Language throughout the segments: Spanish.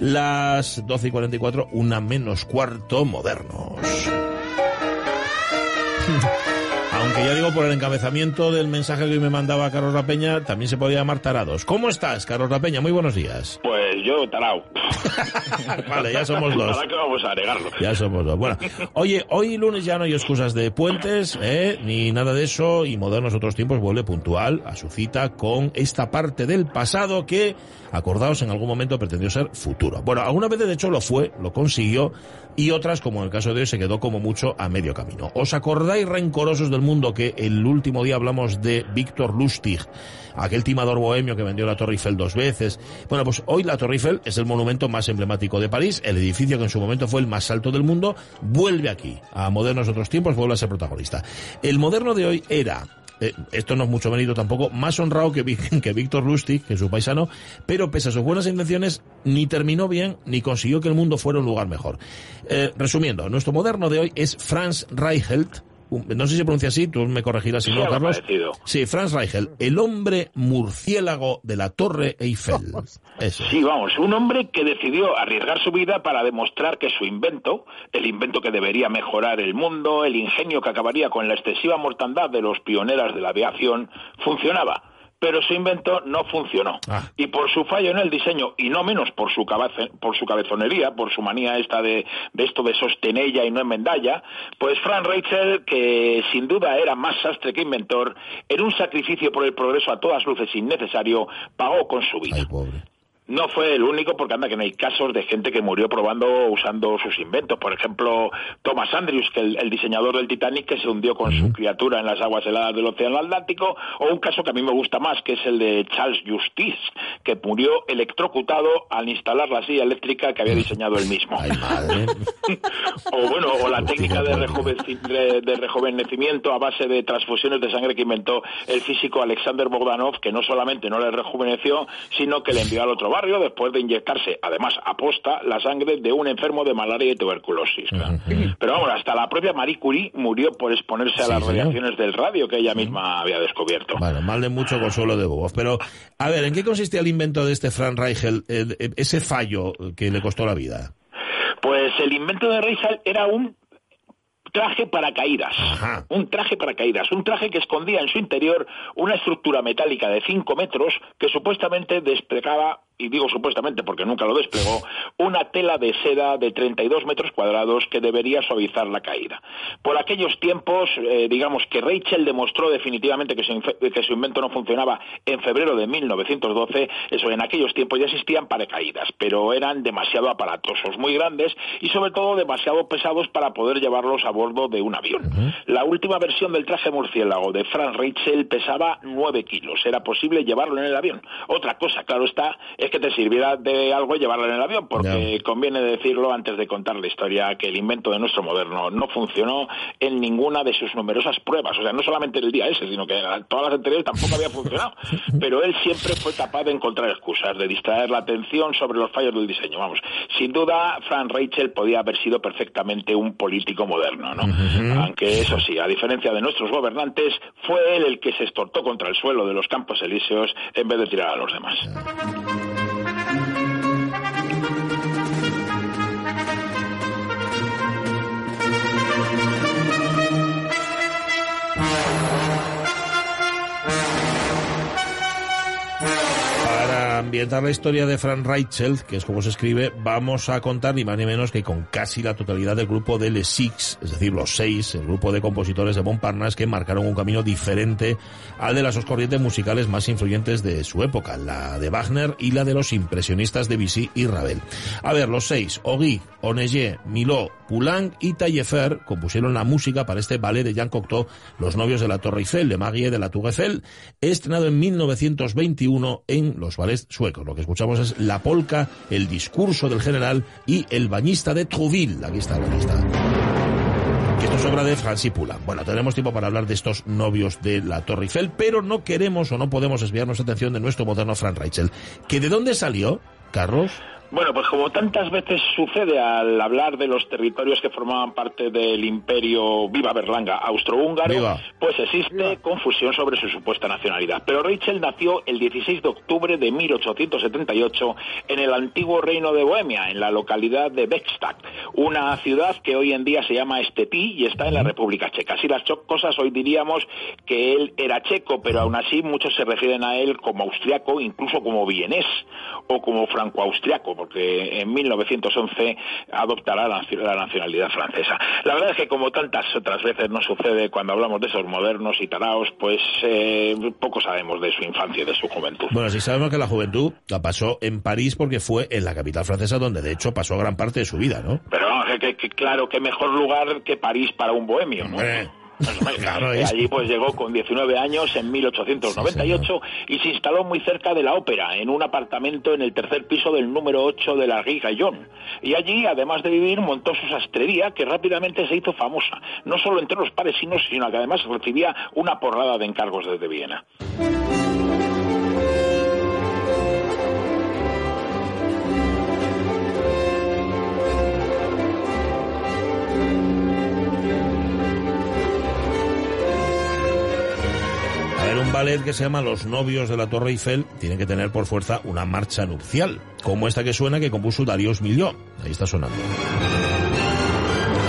Las 12 y 44, una menos cuarto, modernos. Aunque ya digo, por el encabezamiento del mensaje que hoy me mandaba Carlos Rapeña, también se podía llamar tarados. ¿Cómo estás, Carlos Rapeña? Muy buenos días. Pues yo, tarao. vale, ya somos dos. Ahora que vamos a negarlo. Ya somos dos. Bueno, oye, hoy lunes ya no hay excusas de puentes, ¿eh? ni nada de eso, y Modernos Otros Tiempos vuelve puntual a su cita con esta parte del pasado que, acordaos, en algún momento pretendió ser futuro. Bueno, alguna vez de hecho lo fue, lo consiguió, y otras, como en el caso de hoy, se quedó como mucho a medio camino. ¿Os acordáis, rencorosos del mundo, que el último día hablamos de Víctor Lustig, aquel timador bohemio que vendió la Torre Eiffel dos veces? Bueno, pues hoy la Torre Es el monumento más emblemático de París, el edificio que en su momento fue el más alto del mundo, vuelve aquí, a modernos otros tiempos, vuelve a ser protagonista. El moderno de hoy era eh, esto no es mucho mérito tampoco, más honrado que, que Víctor Lustig, que es su paisano, pero pese a sus buenas intenciones, ni terminó bien, ni consiguió que el mundo fuera un lugar mejor. Eh, resumiendo, nuestro moderno de hoy es Franz Reichelt, no sé si se pronuncia así, tú me corregirás si no, Carlos. Sí, Franz Reichel, el hombre murciélago de la Torre Eiffel. Sí, vamos, un hombre que decidió arriesgar su vida para demostrar que su invento, el invento que debería mejorar el mundo, el ingenio que acabaría con la excesiva mortandad de los pioneras de la aviación, funcionaba pero su invento no funcionó. Ah. Y por su fallo en el diseño, y no menos por su, por su cabezonería, por su manía esta de, de esto de sostenella y no enmendalla, pues Frank Rachel, que sin duda era más sastre que inventor, en un sacrificio por el progreso a todas luces innecesario, pagó con su vida. No fue el único, porque anda que no hay casos de gente que murió probando usando sus inventos. Por ejemplo, Thomas Andrews, que el, el diseñador del Titanic, que se hundió con su criatura en las aguas heladas del Océano Atlántico, o un caso que a mí me gusta más, que es el de Charles Justice, que murió electrocutado al instalar la silla eléctrica que había diseñado él mismo. o bueno, o la técnica de, de, rejuvenecimiento a base de transfusiones de sangre que inventó el físico Alexander Bogdanov, que no solamente no le rejuveneció, sino que le envió al otro barrio después de inyectarse, además aposta, la sangre de un enfermo de malaria y tuberculosis. Pero vamos, hasta la propia Marie Curie murió por exponerse a las radiaciones del radio que ella misma había descubierto. Bueno, mal de mucho consuelo de bobos. Pero, a ver, ¿en qué consistía el invento de este Frank Reichel, ese fallo que le costó la vida? Pues el invento de Reichel era un traje para caídas. Un traje para caídas. Un traje que escondía en su interior una estructura metálica de 5 metros que supuestamente desplegaba y digo supuestamente porque nunca lo desplegó, una tela de seda de 32 metros cuadrados que debería suavizar la caída. Por aquellos tiempos, eh, digamos que Rachel demostró definitivamente que su, que su, invento no funcionaba en febrero de 1912, eso en aquellos tiempos ya existían paracaídas, pero eran demasiado aparatosos, muy grandes y sobre todo demasiado pesados para poder llevarlos a bordo de un avión. La última versión del traje murciélago de Frank Rachel pesaba 9 kilos, era posible llevarlo en el avión. Otra cosa, claro está, es que te sirviera de algo llevarlo en el avión, porque conviene decirlo antes de contar la historia que el invento de nuestro moderno no funcionó en ninguna de sus numerosas pruebas. O sea, no solamente el día ese, sino que todas las anteriores tampoco había funcionado. Pero él siempre fue capaz de encontrar excusas, de distraer la atención sobre los fallos del diseño. Vamos, sin duda, Frank Rachel podía haber sido perfectamente un político moderno, ¿no? Aunque eso sí, a diferencia de nuestros gobernantes, fue él el que se estortó contra el suelo de los campos elíseos en vez de tirar a los demás. Ambientar la historia de Frank Reichelt, que es como se escribe, vamos a contar ni más ni menos que con casi la totalidad del grupo de Les Six, es decir, los seis, el grupo de compositores de Montparnasse que marcaron un camino diferente al de las dos corrientes musicales más influyentes de su época, la de Wagner y la de los impresionistas de Vichy y Ravel. A ver, los seis, Ogui, Onegé, Milot, Poulenc y Taillefer compusieron la música para este ballet de Jean Cocteau, Los novios de la Torre Eiffel, de Magie de la Tour Eiffel, estrenado en 1921 en los ballets suecos. Lo que escuchamos es la polca, el discurso del general y el bañista de Trouville. Aquí está bañista. Que esto es obra de Francis Poulenc. Bueno, tenemos tiempo para hablar de estos novios de la Torre Eiffel, pero no queremos o no podemos desviar nuestra atención de nuestro moderno Frank Rachel. ¿Que de dónde salió, Carlos? Bueno, pues como tantas veces sucede al hablar de los territorios que formaban parte del imperio Viva Berlanga austrohúngaro, pues existe confusión sobre su supuesta nacionalidad. Pero Rachel nació el 16 de octubre de 1878 en el antiguo reino de Bohemia, en la localidad de Beckstadt, una ciudad que hoy en día se llama Stetí y está en la República Checa. Así las cosas hoy diríamos que él era checo, pero aún así muchos se refieren a él como austriaco, incluso como vienés o como franco-austriaco porque en 1911 adoptará la, nacionalidad francesa. La verdad es que como tantas otras veces no sucede cuando hablamos de esos modernos y taraos, pues eh, poco sabemos de su infancia y de su juventud. Bueno, sí sabemos que la juventud la pasó en París porque fue en la capital francesa donde de hecho pasó gran parte de su vida, ¿no? Pero que, claro, qué mejor lugar que París para un bohemio, ¿no? Allí pues llegó con 19 años en 1898 y se instaló muy cerca de la ópera, en un apartamento en el tercer piso del número 8 de la Rue Gallon. Y allí, además de vivir, montó su sastrería que rápidamente se hizo famosa, no solo entre los parisinos, sino que además recibía una porrada de encargos desde Viena. Ballet que se llama Los novios de la Torre Eiffel tienen que tener por fuerza una marcha nupcial, como esta que suena que compuso Darius Milhaud. Ahí está sonando.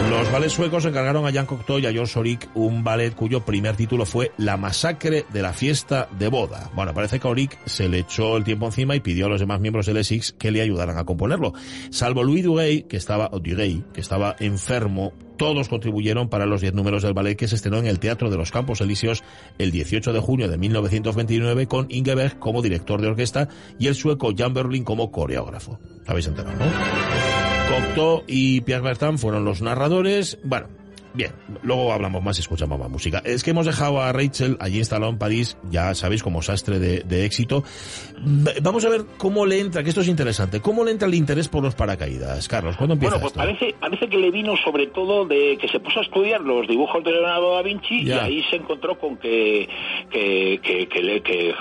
Los ballets suecos encargaron a Jan Cocteau y a John Sorik un ballet cuyo primer título fue La masacre de la fiesta de boda. Bueno, parece que Auric se le echó el tiempo encima y pidió a los demás miembros del Essex que le ayudaran a componerlo. Salvo Louis Duguay, que estaba, Duguay, que estaba enfermo todos contribuyeron para los 10 números del ballet que se estrenó en el Teatro de los Campos Elíseos el 18 de junio de 1929 con Ingeberg como director de orquesta y el sueco Jan Berlin como coreógrafo. ¿Habéis enterado, no? Cocteau y Pierre Bertin fueron los narradores. Bueno, Bien, luego hablamos más y escuchamos más música. Es que hemos dejado a Rachel allí instalado en París, ya sabéis, como sastre de, éxito. Vamos a ver cómo le entra, que esto es interesante, cómo le entra el interés por los paracaídas. Carlos, ¿cuándo empieza Bueno, pues parece, parece que le vino sobre todo de que se puso a estudiar los dibujos de Leonardo da Vinci y ahí se encontró con que, que, que, le, que,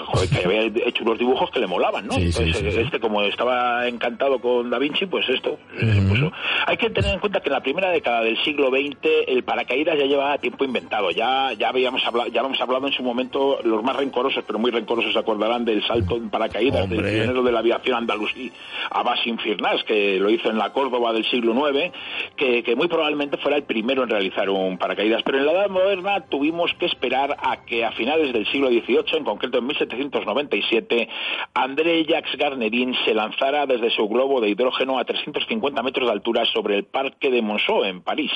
había hecho unos dibujos que le molaban, ¿no? Entonces, este como estaba encantado con da Vinci, pues esto se puso. Hay que tener en cuenta que en la primera década del siglo XX el paracaídas ya lleva tiempo inventado. Ya, ya habíamos hablado, ya habíamos hablado en su momento, los más rencorosos, pero muy rencorosos se acordarán del salto en paracaídas del pionero de la aviación andalusí, Abbas Infirnás, que lo hizo en la Córdoba del siglo IX, que, que muy probablemente fuera el primero en realizar un paracaídas. Pero en la Edad Moderna tuvimos que esperar a que a finales del siglo XVIII, en concreto en 1797, André Jacques Garnerin se lanzara desde su globo de hidrógeno a 350 metros de altura sobre el Parque de Monceau, en París.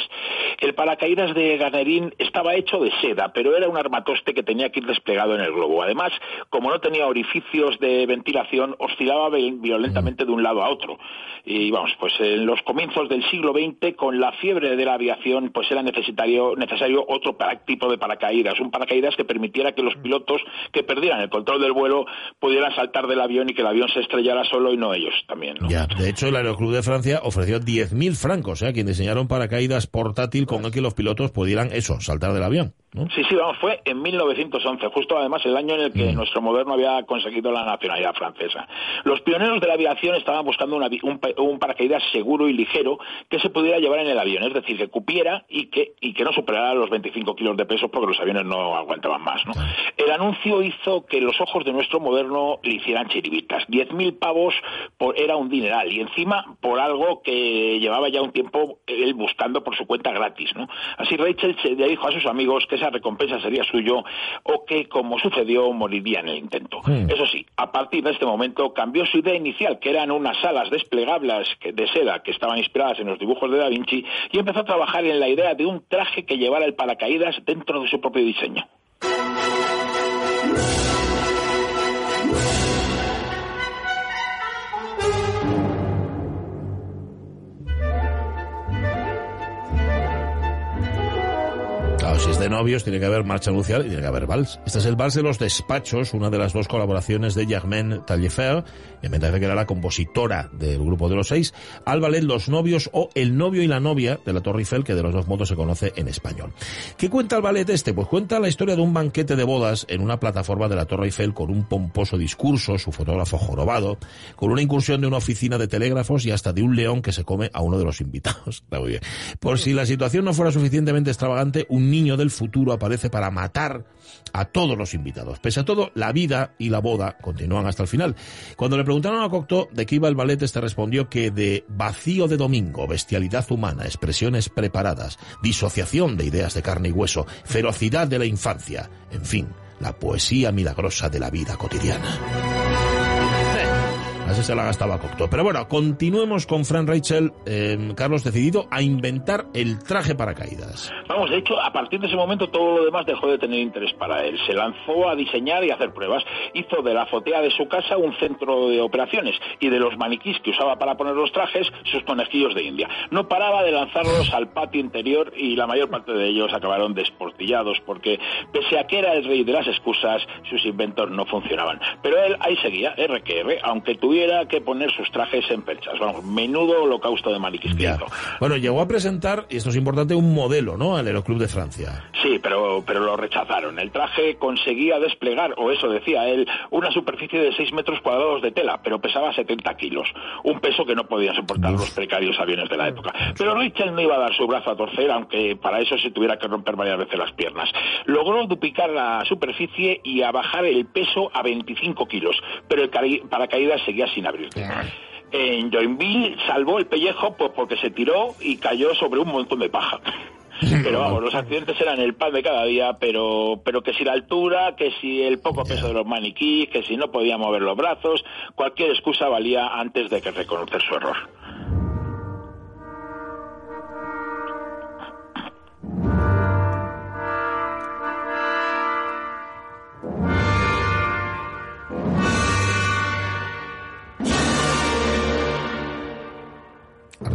El paracaídas de Garnerin estaba hecho de seda, pero era un armatoste que tenía que ir desplegado en el globo. Además, como no tenía orificios de ventilación, oscilaba violentamente de un lado a otro. Y vamos, pues en los comienzos del siglo XX, con la fiebre de la aviación, pues era necesario, necesario otro tipo de paracaídas, un paracaídas que permitiera que los pilotos que perdieran el control del vuelo pudieran saltar del avión y que el avión se estrellara solo y no ellos también. Ya, de hecho, el Aeroclub de Francia ofreció 10.000 francos ¿eh? a quien diseñaron paracaídas portátil con que los pilotos pudieran eso, saltar del avión. Sí, sí, vamos, fue en 1911, justo además el año en el que mm. nuestro moderno había conseguido la nacionalidad francesa. Los pioneros de la aviación estaban buscando un, paracaídas seguro y ligero que se pudiera llevar en el avión, es decir, que cupiera y que, y que no superara los 25 kilos de peso porque los aviones no aguantaban más. ¿no? El anuncio hizo que los ojos de nuestro moderno le hicieran chiribitas. 10.000 pavos por, era un dineral y encima por algo que llevaba ya un tiempo él buscando por su cuenta gratis. ¿no? Así Rachel se dijo a sus amigos que esa recompensa sería suyo o que, como sucedió, moriría en el intento. Hmm. Eso sí, a partir de este momento cambió su idea inicial, que eran unas alas desplegables de seda que estaban inspiradas en los dibujos de Da Vinci, y empezó a trabajar en la idea de un traje que llevara el paracaídas dentro de su propio diseño. Si es de novios, tiene que haber marcha nupcial y tiene que haber vals. Este es el vals de los despachos, una de las dos colaboraciones de Germaine Taillefer, que me parece que era la compositora del grupo de los seis, al ballet Los novios o El novio y la novia de la Torre Eiffel, que de los dos modos se conoce en español. ¿Qué cuenta el ballet este? Pues cuenta la historia de un banquete de bodas en una plataforma de la Torre Eiffel con un pomposo discurso, su fotógrafo jorobado, con una incursión de una oficina de telégrafos y hasta de un león que se come a uno de los invitados. Está muy bien. Por si la situación no fuera suficientemente extravagante, un niño del futuro aparece para matar a todos los invitados. Pese a todo, la vida y la boda continúan hasta el final. Cuando le preguntaron a Cocteau de qué iba el ballet, este respondió que de vacío de domingo, bestialidad humana, expresiones preparadas, disociación de ideas de carne y hueso, ferocidad de la infancia, en fin, la poesía milagrosa de la vida cotidiana. Así se la gastaba Cocteau. Pero bueno, continuemos con Fran Rachel, eh, Carlos, decidido a inventar el traje paracaídas. Vamos, de hecho, a partir de ese momento todo lo demás dejó de tener interés para él. Se lanzó a diseñar y hacer pruebas. Hizo de la azotea de su casa un centro de operaciones y de los maniquís que usaba para poner los trajes, sus conejillos de India. No paraba de lanzarlos al patio interior y la mayor parte de ellos acabaron desportillados porque, pese a que era el rey de las excusas, sus inventos no funcionaban. Pero él ahí seguía, R que R, aunque tuviera que poner sus trajes en perchas. Vamos, menudo holocausto de maniquisquito. Bueno, llegó a presentar, y esto es importante, un modelo, ¿no? Al Aeroclub de Francia. Sí, pero, pero lo rechazaron. El traje conseguía desplegar, o eso decía él, una superficie de 6 metros cuadrados de tela, pero pesaba 70 kilos. Un peso que no podían soportar los precarios aviones de la época. Pero Richard no iba a dar su brazo a torcer, aunque para eso se tuviera que romper varias veces las piernas. Logró duplicar la superficie y a bajar el peso a 25 kilos, pero el paracaídas seguía sin abrirse. En Joinville salvó el pellejo pues porque se tiró y cayó sobre un montón de paja. Pero vamos, los accidentes eran el pan de cada día, pero, pero que si la altura, que si el poco peso de los maniquíes, que si no podía mover los brazos, cualquier excusa valía antes de que reconocer su error.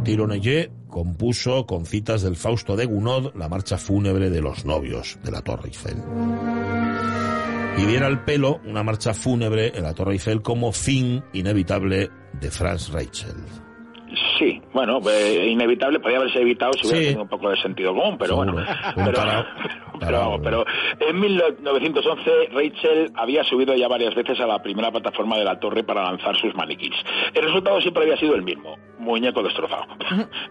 Arturo Neye compuso con citas del Fausto de Gounod la marcha fúnebre de los novios de la Torre Eiffel. Y diera al pelo una marcha fúnebre en la Torre Eiffel como fin inevitable de Franz Rachel. Sí, bueno, eh, inevitable, podría haberse evitado si hubiera tenido un poco de sentido común, pero bueno. Pero, pero, en 1911 Rachel había subido ya varias veces a la primera plataforma de la torre para lanzar sus maniquís. El resultado siempre había sido el mismo, muñeco destrozado.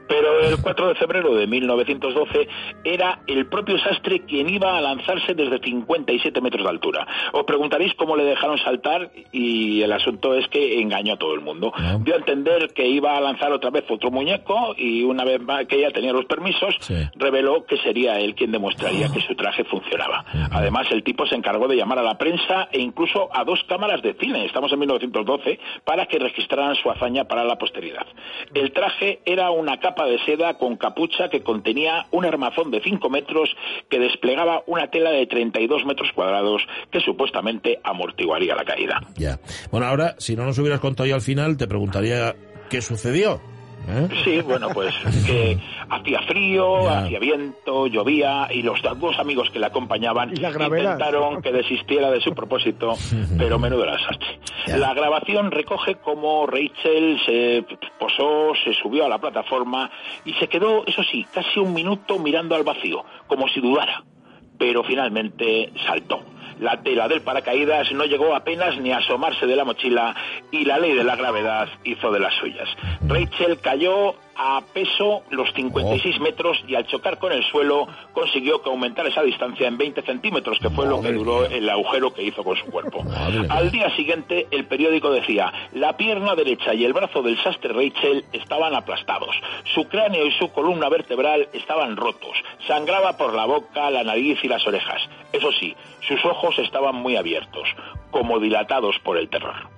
Pero el 4 de febrero de 1912 era el propio sastre quien iba a lanzarse desde 57 metros de altura. Os preguntaréis cómo le dejaron saltar y el asunto es que engañó a todo el mundo. Dio a entender que iba a lanzar otra vez otro muñeco y una vez que ella tenía los permisos, reveló que sería él quien demostraría que su traje funcionaba. Además, el tipo se encargó de llamar a la prensa e incluso a dos cámaras de cine, estamos en 1912, para que registraran su hazaña para la posteridad. El traje era una capa de seda con capucha que contenía un armazón de 5 metros que desplegaba una tela de 32 metros cuadrados que supuestamente amortiguaría la caída. Ya. Bueno, ahora, si no nos hubieras contado ya al final, te preguntaría qué sucedió. ¿Eh? Sí, bueno, pues que hacía frío, hacía viento, llovía y los dos amigos que le acompañaban intentaron que desistiera de su propósito, pero menudo desastre. La grabación recoge cómo Rachel se posó, se subió a la plataforma y se quedó, eso sí, casi un minuto mirando al vacío, como si dudara, pero finalmente saltó. La tela del paracaídas no llegó apenas ni a asomarse de la mochila y la ley de la gravedad hizo de las suyas. Rachel cayó a peso los 56 metros y al chocar con el suelo consiguió que aumentara esa distancia en 20 centímetros, que fue lo que duró el agujero que hizo con su cuerpo. Al día siguiente, el periódico decía, la pierna derecha y el brazo del sastre Rachel estaban aplastados, su cráneo y su columna vertebral estaban rotos, sangraba por la boca, la nariz y las orejas. Eso sí, sus ojos estaban muy abiertos, como dilatados por el terror.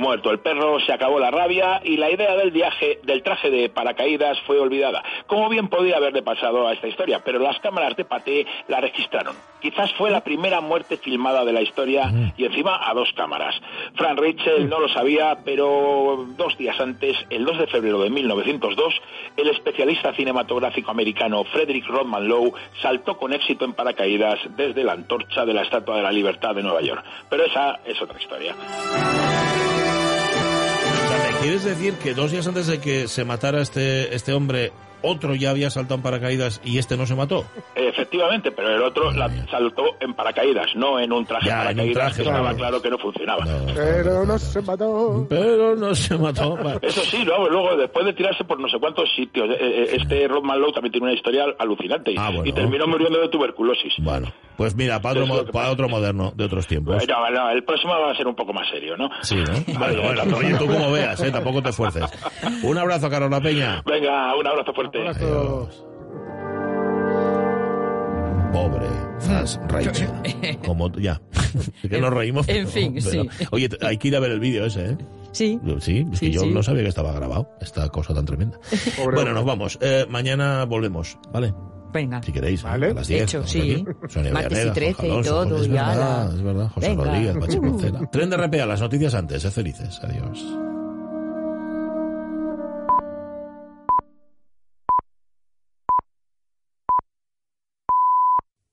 Muerto el perro, se acabó la rabia y la idea del viaje del traje de paracaídas fue olvidada. Como bien podía haberle pasado a esta historia, pero las cámaras de Paté la registraron. Quizás fue la primera muerte filmada de la historia y encima a dos cámaras. Frank Rachel no lo sabía, pero dos días antes, el 2 de febrero de 1902, el especialista cinematográfico americano Frederick Rodman Lowe saltó con éxito en paracaídas desde la antorcha de la Estatua de la Libertad de Nueva York. Pero esa es otra historia. ¿Quieres decir que dos días antes de que se matara este, este hombre, otro ya había saltado en paracaídas y este no se mató? Efectivamente, pero el otro la saltó en paracaídas, no en un traje de paracaídas, que estaba claro que no funcionaba. pero no se mató. Pero no se mató. Eso sí, luego, luego, después de tirarse por no sé cuántos sitios, eh, eh, este Rodman Lowe también tiene una historia alucinante Ah, y terminó muriendo de tuberculosis. Bueno, pues mira, para otro, para otro moderno de otros tiempos. No, no, el próximo va a ser un poco más serio, ¿no? Sí, ¿no? Bueno, bueno, oye, tú como veas, ¿eh? tampoco te esfuerces. Un abrazo, Carola Peña. Venga, un abrazo fuerte. Un abrazo. Pobre Fras Rachel. Como ya. que nos reímos. En fin, pero- sí. Oye, hay que ir a ver el vídeo ese, ¿eh? Sí. Sí, es que Sí, yo sí. no sabía que estaba grabado. Esta cosa tan tremenda. Pobre bueno, hombre. nos vamos. Eh, mañana volvemos, ¿vale? Venga. Si queréis, ¿eh? Vale. a las 10. Hecho, sí. Sonia Martes y Villaneda, 13 Jorge y todo, Es y verdad, es verdad. José Venga. Rodríguez, Pachi Uh. Tren de RPA, las noticias antes. Sed felices. Adiós.